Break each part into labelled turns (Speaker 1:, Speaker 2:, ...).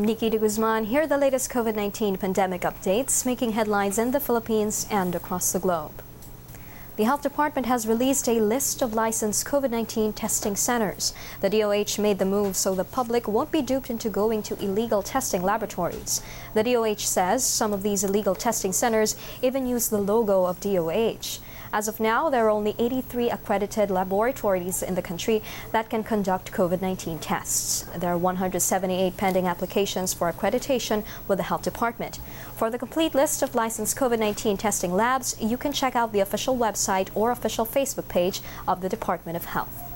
Speaker 1: I'm Nikki de Guzman. Here are the latest COVID 19 pandemic updates making headlines in the Philippines and across the globe. The Health Department has released a list of licensed COVID 19 testing centers. The DOH made the move so the public won't be duped into going to illegal testing laboratories. The DOH says some of these illegal testing centers even use the logo of DOH. As of now, there are only 83 accredited laboratories in the country that can conduct COVID 19 tests. There are 178 pending applications for accreditation with the Health Department. For the complete list of licensed COVID 19 testing labs, you can check out the official website or official Facebook page of the Department of Health.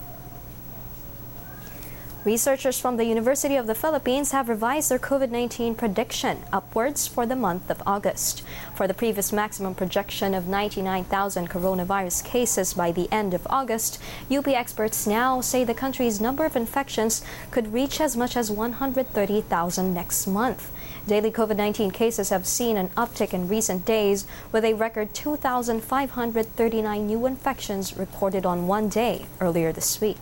Speaker 1: Researchers from the University of the Philippines have revised their COVID 19 prediction upwards for the month of August. For the previous maximum projection of 99,000 coronavirus cases by the end of August, UP experts now say the country's number of infections could reach as much as 130,000 next month. Daily COVID 19 cases have seen an uptick in recent days, with a record 2,539 new infections recorded on one day earlier this week.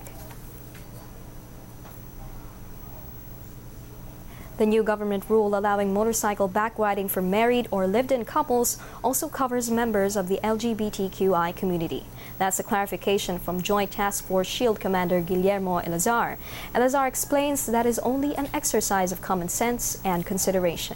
Speaker 1: The new government rule allowing motorcycle back riding for married or lived in couples also covers members of the LGBTQI community. That's a clarification from Joint Task Force SHIELD Commander Guillermo Eleazar. Eleazar explains that is only an exercise of common sense and consideration.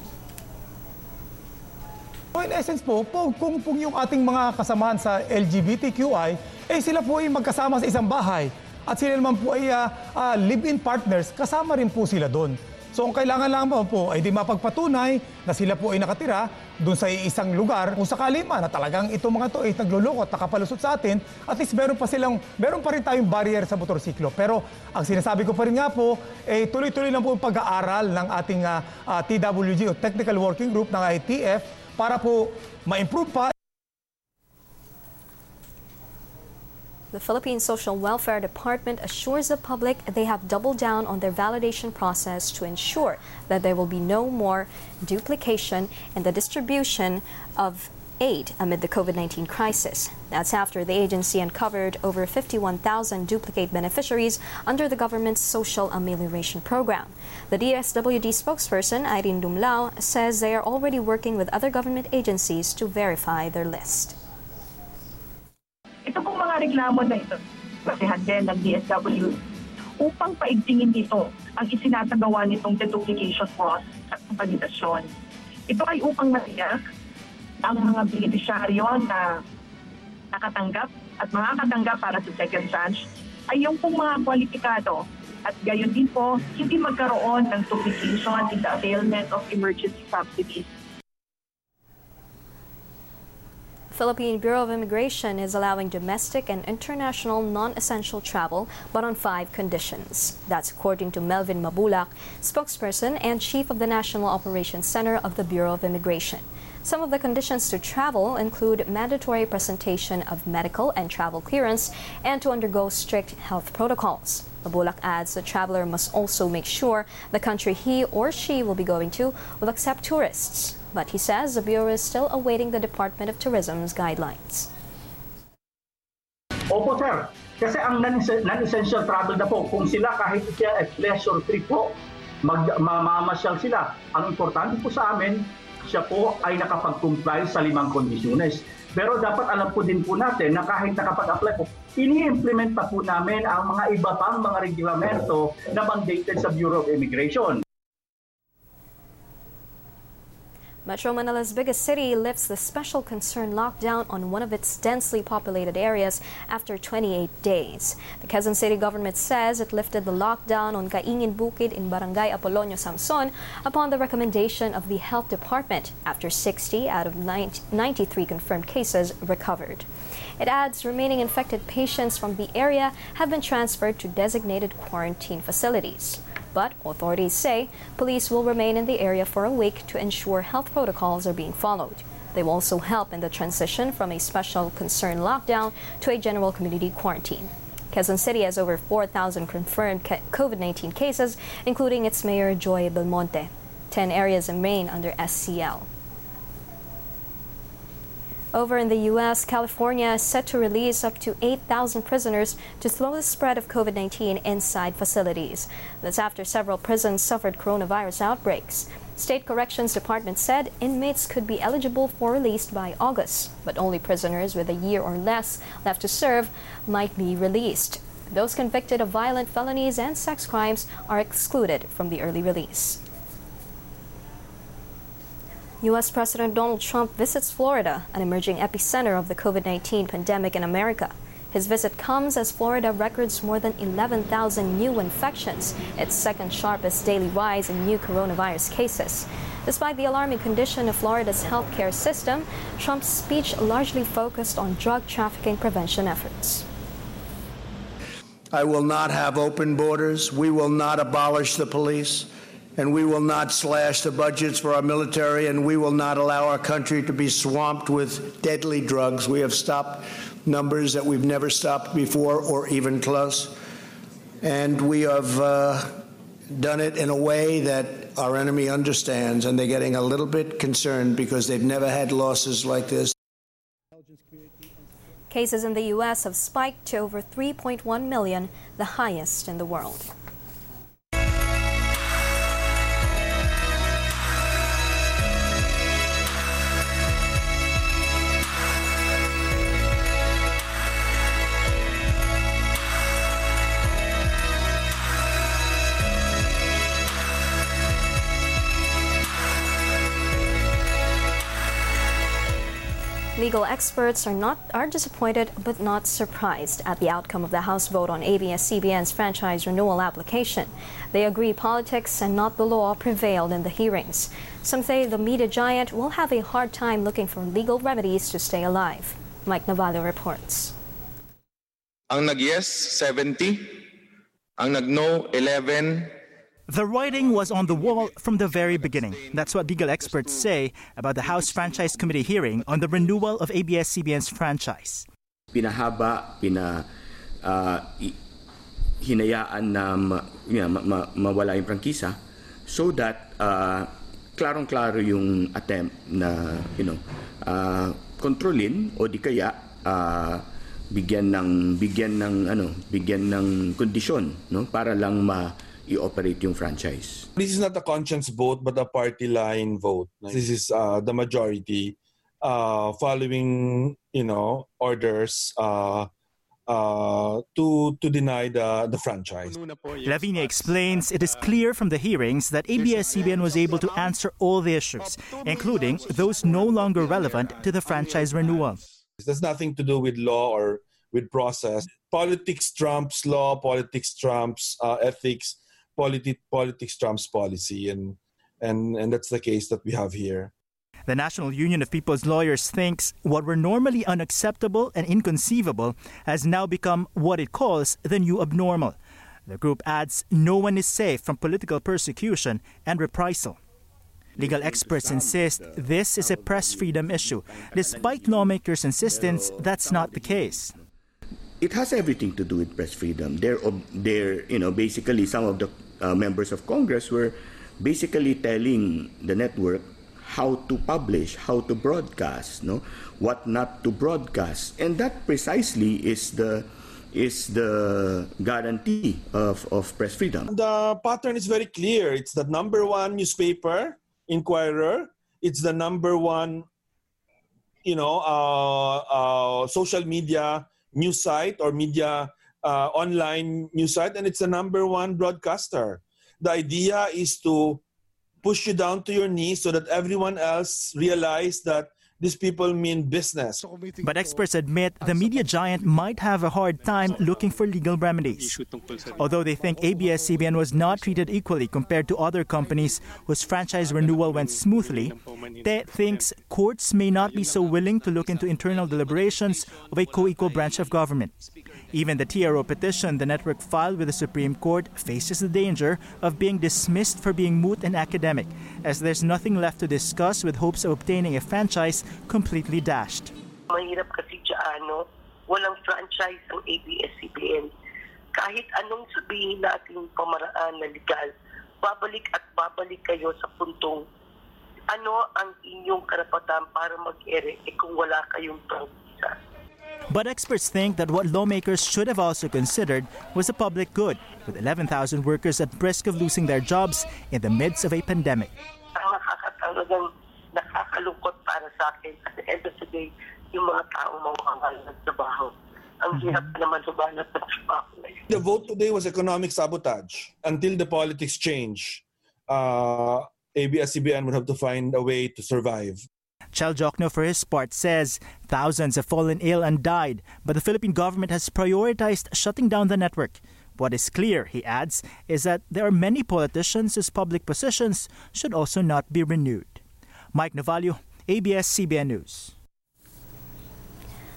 Speaker 2: In essence po, po kung, kung yung ating mga kasamahan sa LGBTQI, eh sila po ay magkasama sa isang bahay at sila naman po ay uh, uh, live-in partners, kasama rin po sila doon. So ang kailangan lang po ay di mapagpatunay na sila po ay nakatira doon sa isang lugar. Kung sakali man na talagang itong mga to ay nagluloko at nakapalusot sa atin, at least meron pa silang, meron pa rin tayong barrier sa motorsiklo. Pero ang sinasabi ko pa rin nga po, eh, tuloy-tuloy lang po yung pag-aaral ng ating uh, uh, TWG o Technical Working Group ng ITF para po ma-improve pa
Speaker 1: The Philippine Social Welfare Department assures the public they have doubled down on their validation process to ensure that there will be no more duplication in the distribution of aid amid the COVID 19 crisis. That's after the agency uncovered over 51,000 duplicate beneficiaries under the government's social amelioration program. The DSWD spokesperson, Irene Dumlao, says they are already working with other government agencies to verify their list.
Speaker 3: Mga reklamo na ito, basihan din ng DSW upang paigtingin dito ang isinasagawa nitong deduplication process at validasyon. Ito ay upang matiyak ang mga beneficiaryo na nakatanggap at mga katanggap para sa second tranche ay yung pong mga kwalipikado at gayon din po hindi magkaroon ng duplication in the availment of emergency subsidies
Speaker 1: Philippine Bureau of Immigration is allowing domestic and international non-essential travel, but on five conditions. That's according to Melvin Mabulac, spokesperson and chief of the National Operations Center of the Bureau of Immigration. Some of the conditions to travel include mandatory presentation of medical and travel clearance and to undergo strict health protocols. Mabulak adds the traveler must also make sure the country he or she will be going to will accept tourists. But he says the Bureau is still awaiting the Department of Tourism's guidelines.
Speaker 4: Opo sir, kasi ang non-essential travel na po, kung sila kahit siya at pleasure trip po, mag, mamamasyal sila. Ang importante po sa amin, siya po ay nakapag-comply sa limang kondisyones. Pero dapat alam po din po natin na kahit nakapag-apply po, ini-implement pa po namin ang mga iba pang mga reglamento na mandated sa Bureau of Immigration.
Speaker 1: Metro Manila's biggest city lifts the special concern lockdown on one of its densely populated areas after 28 days. The Quezon City government says it lifted the lockdown on Kaingin Bukid in Barangay Apolonio Samson upon the recommendation of the Health Department after 60 out of 93 confirmed cases recovered. It adds remaining infected patients from the area have been transferred to designated quarantine facilities. But authorities say police will remain in the area for a week to ensure health protocols are being followed. They will also help in the transition from a special concern lockdown to a general community quarantine. Quezon City has over 4,000 confirmed COVID 19 cases, including its mayor Joy Belmonte. 10 areas remain under SCL. Over in the U.S., California is set to release up to 8,000 prisoners to slow the spread of COVID 19 inside facilities. That's after several prisons suffered coronavirus outbreaks. State Corrections Department said inmates could be eligible for release by August, but only prisoners with a year or less left to serve might be released. Those convicted of violent felonies and sex crimes are excluded from the early release. U.S. President Donald Trump visits Florida, an emerging epicenter of the COVID 19 pandemic in America. His visit comes as Florida records more than 11,000 new infections, its second sharpest daily rise in new coronavirus cases. Despite the alarming condition of Florida's healthcare system, Trump's speech largely focused on drug trafficking prevention efforts.
Speaker 5: I will not have open borders. We will not abolish the police and we will not slash the budgets for our military, and we will not allow our country to be swamped with deadly drugs. We have stopped numbers that we've never stopped before or even close. And we have uh, done it in a way that our enemy understands, and they're getting a little bit concerned because they've never had losses like this.
Speaker 1: Cases in the U.S. have spiked to over 3.1 million, the highest in the world. Legal experts are not are disappointed but not surprised at the outcome of the House vote on ABS-CBN's franchise renewal application. They agree politics and not the law prevailed in the hearings. Some say the media giant will have a hard time looking for legal remedies to stay alive. Mike Navallo reports.
Speaker 6: Ang nag-yes, 70. Ang nag-no, 11.
Speaker 7: The writing was on the wall from the very beginning. That's what legal experts say about the House Franchise Committee hearing on the renewal of ABS-CBN's franchise.
Speaker 8: Pinahaba, pina uh, hinayaan na ma, know, ma, ma, mawala yung prangkisa so that uh, klarong-klaro yung attempt na you know uh, kontrolin o di kaya uh, bigyan ng bigyan ng ano bigyan ng kondisyon no para lang ma i-operate yung franchise.
Speaker 9: This is not a conscience vote but a party line vote. This is uh, the majority uh, following, you know, orders uh, uh, to to deny the, the franchise.
Speaker 7: Lavinia explains it is clear from the hearings that ABS-CBN was able to answer all the issues, including those no longer relevant to the franchise renewal.
Speaker 9: There's nothing to do with law or with process. Politics trumps law, politics trumps uh, ethics, politi- politics trumps policy, and and and that's the case that we have here.
Speaker 7: The National Union of People's Lawyers thinks what were normally unacceptable and inconceivable has now become what it calls the new abnormal. The group adds no one is safe from political persecution and reprisal. Legal experts insist this is a press freedom issue, despite lawmakers' insistence that's not the case.
Speaker 8: It has everything to do with press freedom. They're, they're you know, basically some of the uh, members of Congress were basically telling the network how to publish, how to broadcast, no, what not to broadcast, and that precisely is the is the guarantee of, of press freedom.
Speaker 9: The pattern is very clear. It's the number one newspaper, Inquirer. It's the number one, you know, uh, uh, social media news site or media uh, online news site, and it's the number one broadcaster. The idea is to push you down to your knees so that everyone else realize that these people mean business.
Speaker 7: But experts admit the media giant might have a hard time looking for legal remedies. Although they think ABS-CBN was not treated equally compared to other companies whose franchise renewal went smoothly, Te thinks courts may not be so willing to look into internal deliberations of a co-equal branch of government. Even the TRO petition the network filed with the Supreme Court faces the danger of being dismissed for being moot and academic, as there's nothing left to discuss with hopes of obtaining a franchise completely dashed.
Speaker 10: Mahirap kasi ano, walang franchise ang ABS-CBN. Kahit anong sabihin natin pamaraan na legal, babalik at babalik kayo sa puntong ano ang inyong karapatan para mag-ere eh, kung wala kayong prangkisa?
Speaker 7: But experts think that what lawmakers should have also considered was the public good, with 11,000 workers at risk of losing their jobs in the midst of a pandemic.
Speaker 10: Ang nakakatalagang nakakalungkot para sa akin at the end of the day, yung mga taong mawawalan ng trabaho. Ang hirap naman humanap ng trabaho.
Speaker 9: The vote today was economic sabotage. Until the politics change, uh, ABS-CBN would have to find a way to survive.
Speaker 7: Chel Jokno, for his part, says thousands have fallen ill and died, but the Philippine government has prioritized shutting down the network. What is clear, he adds, is that there are many politicians whose public positions should also not be renewed. Mike Navallo, ABS-CBN News.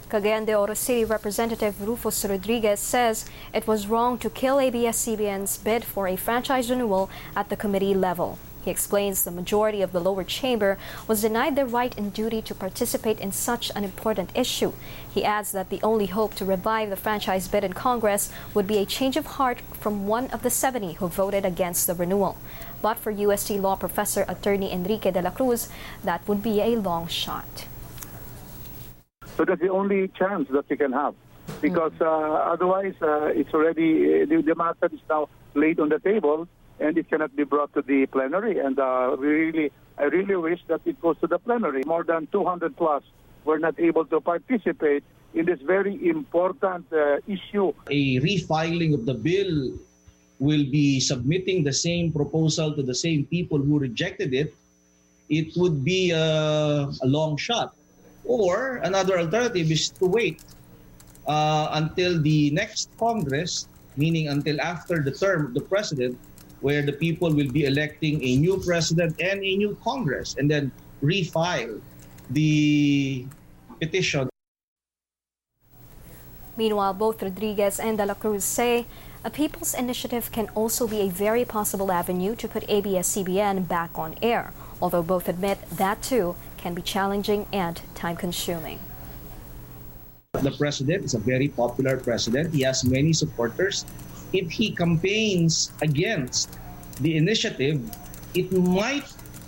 Speaker 1: Cagayan de Oro City Representative Rufus Rodriguez says it was wrong to kill ABS-CBN's bid for a franchise renewal at the committee level. He explains the majority of the lower chamber was denied the right and duty to participate in such an important issue. He adds that the only hope to revive the franchise bid in Congress would be a change of heart from one of the 70 who voted against the renewal. But for UST law professor attorney Enrique de la Cruz, that would be a long shot.
Speaker 11: So that's the only chance that we can have. Because uh, otherwise, uh, it's already, the, the matter is now laid on the table and it cannot be brought to the plenary. And uh, we really, I really wish that it goes to the plenary. More than 200 plus were not able to participate in this very important uh, issue.
Speaker 12: A refiling of the bill will be submitting the same proposal to the same people who rejected it. It would be a, a long shot. Or another alternative is to wait uh, until the next Congress, meaning until after the term of the president, where the people will be electing a new president and a new Congress, and then refile the petition.
Speaker 1: Meanwhile, both Rodriguez and De La Cruz say a people's initiative can also be a very possible avenue to put ABS-CBN back on air, although both admit that too can be challenging and time-consuming.
Speaker 12: The president is a very popular president. He has many supporters. If he campaigns against the initiative, it might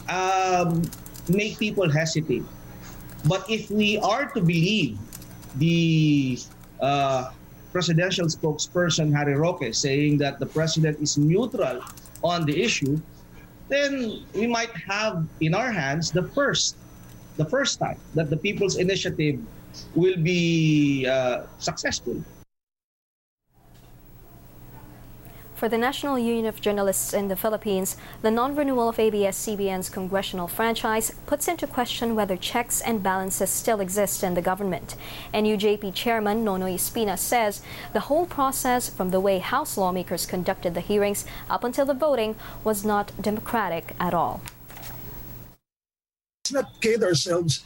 Speaker 12: um, make people hesitate. But if we are to believe the uh, presidential spokesperson Harry Roque saying that the president is neutral on the issue, then we might have in our hands the first, the first time that the People's Initiative will be uh, successful.
Speaker 1: For the National Union of Journalists in the Philippines, the non-renewal of ABS-CBN's congressional franchise puts into question whether checks and balances still exist in the government. NUJP Chairman Nonoy Espina says the whole process from the way House lawmakers conducted the hearings up until the voting was not democratic at all.
Speaker 13: Let's not kid ourselves.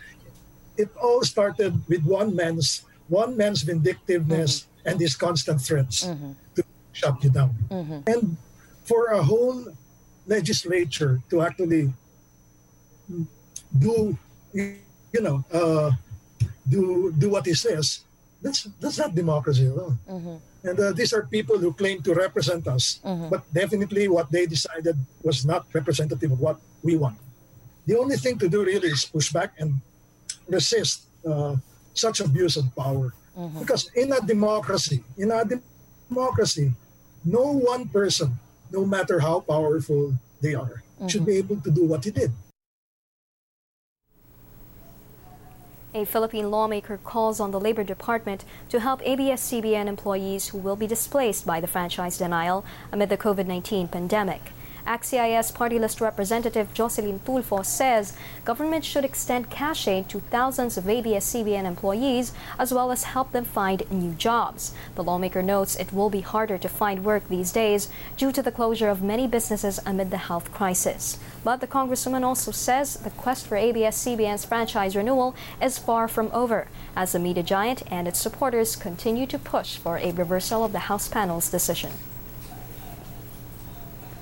Speaker 13: It all started with one man's one man's vindictiveness mm-hmm. and his constant threats mm-hmm. to shut you down. Mm-hmm. And for a whole legislature to actually do, you know, uh, do do what he says, that's that's not democracy at all. Mm-hmm. And uh, these are people who claim to represent us, mm-hmm. but definitely what they decided was not representative of what we want. The only thing to do really is push back and resist uh, such abuse of power. Mm-hmm. Because in a democracy, in a de- democracy, no one person, no matter how powerful they are, mm-hmm. should be able to do what he did.
Speaker 1: A Philippine lawmaker calls on the Labor Department to help ABS-CBN employees who will be displaced by the franchise denial amid the COVID-19 pandemic. ACT-CIS party list representative Jocelyn Tulfo says government should extend cash aid to thousands of ABS-CBN employees as well as help them find new jobs. The lawmaker notes it will be harder to find work these days due to the closure of many businesses amid the health crisis. But the congresswoman also says the quest for ABS-CBN's franchise renewal is far from over as the media giant and its supporters continue to push for a reversal of the House panel's decision.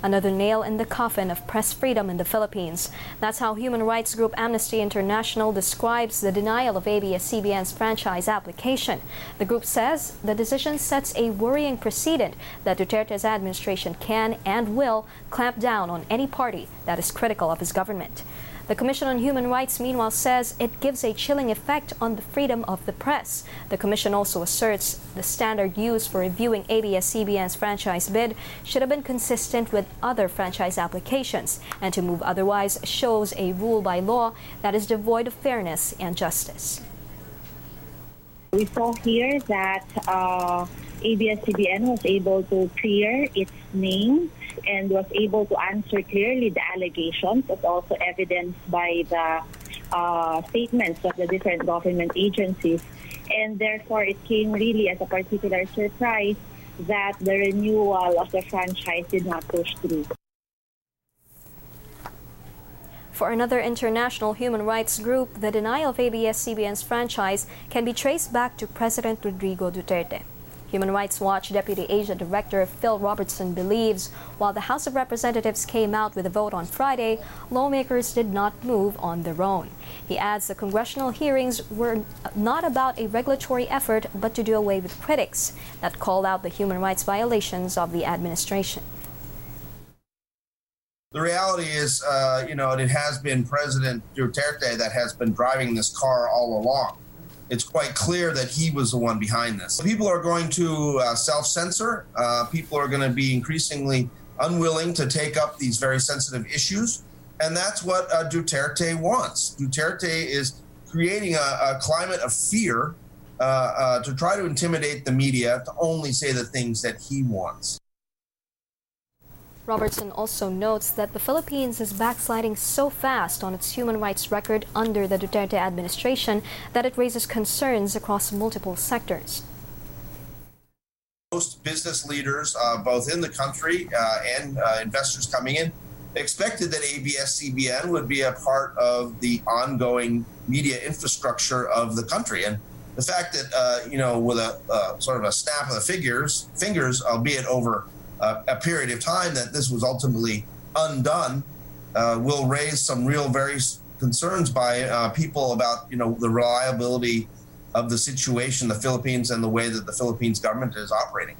Speaker 1: Another nail in the coffin of press freedom in the Philippines. That's how human rights group Amnesty International describes the denial of ABS-CBN's franchise application. The group says the decision sets a worrying precedent that Duterte's administration can and will clamp down on any party that is critical of his government. The Commission on Human Rights, meanwhile, says it gives a chilling effect on the freedom of the press. The Commission also asserts the standard used for reviewing ABS-CBN's franchise bid should have been consistent with other franchise applications, and to move otherwise shows a rule by law that is devoid of fairness and justice.
Speaker 14: We saw here that uh, ABS-CBN was able to clear its name and was able to answer clearly the allegations as also evidenced by the uh, statements of the different government agencies. And therefore, it came really as a particular surprise that the renewal of the franchise did not push through.
Speaker 1: For another international human rights group, the denial of ABS-CBN's franchise can be traced back to President Rodrigo Duterte. Human Rights Watch Deputy Asia Director Phil Robertson believes while the House of Representatives came out with a vote on Friday, lawmakers did not move on their own. He adds the congressional hearings were not about a regulatory effort but to do away with critics that called out the human rights violations of the administration.
Speaker 15: The reality is, uh, you know, it has been President Duterte that has been driving this car all along it's quite clear that he was the one behind this. People are going to uh, self censor. Uh, people are going to be increasingly unwilling to take up these very sensitive issues. And that's what uh, Duterte wants. Duterte is creating a, a climate of fear uh, uh, to try to intimidate the media to only say the things that he wants.
Speaker 1: Robertson also notes that the Philippines is backsliding so fast on its human rights record under the Duterte administration that it raises concerns across multiple sectors.
Speaker 15: Most business leaders, uh, both in the country uh, and uh, investors coming in, expected that ABS-CBN would be a part of the ongoing media infrastructure of the country. And the fact that, uh, you know, with a uh, sort of a snap of the figures, fingers, albeit over uh, a period of time that this was ultimately undone uh, will raise some real very concerns by uh, people about you know the reliability of the situation the Philippines and the way that the Philippines government is operating.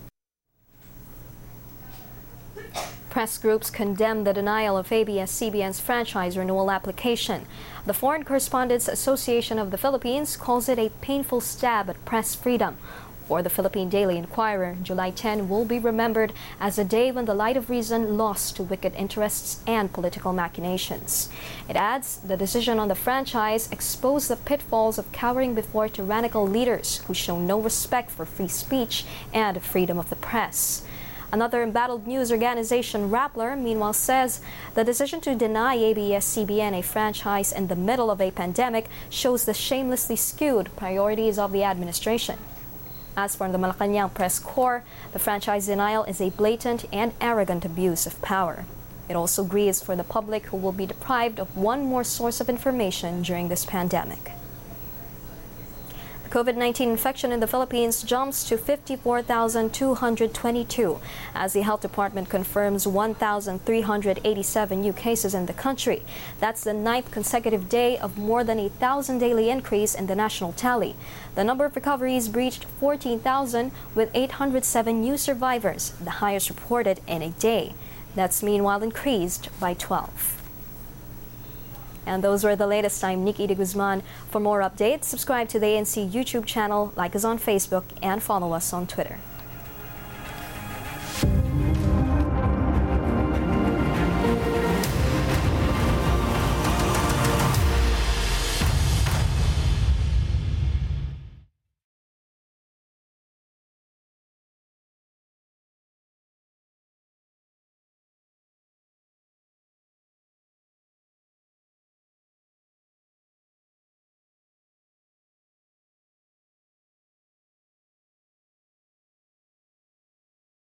Speaker 1: Press groups condemned the denial of ABS-CBN's franchise renewal application. The Foreign Correspondents Association of the Philippines calls it a painful stab at press freedom. For the Philippine Daily Inquirer, July 10 will be remembered as a day when the light of reason lost to wicked interests and political machinations. It adds the decision on the franchise exposed the pitfalls of cowering before tyrannical leaders who show no respect for free speech and freedom of the press. Another embattled news organization, Rappler, meanwhile says the decision to deny ABS-CBN a franchise in the middle of a pandemic shows the shamelessly skewed priorities of the administration. As for the Malacanang Press Corps, the franchise denial is a blatant and arrogant abuse of power. It also grieves for the public who will be deprived of one more source of information during this pandemic. COVID-19 infection in the Philippines jumps to 54,222 as the health department confirms 1,387 new cases in the country. That's the ninth consecutive day of more than a thousand daily increase in the national tally. The number of recoveries breached 14,000 with 807 new survivors, the highest reported in a day. That's meanwhile increased by 12. And those were the latest. I'm Nikki de Guzman. For more updates, subscribe to the ANC YouTube channel, like us on Facebook, and follow us on Twitter.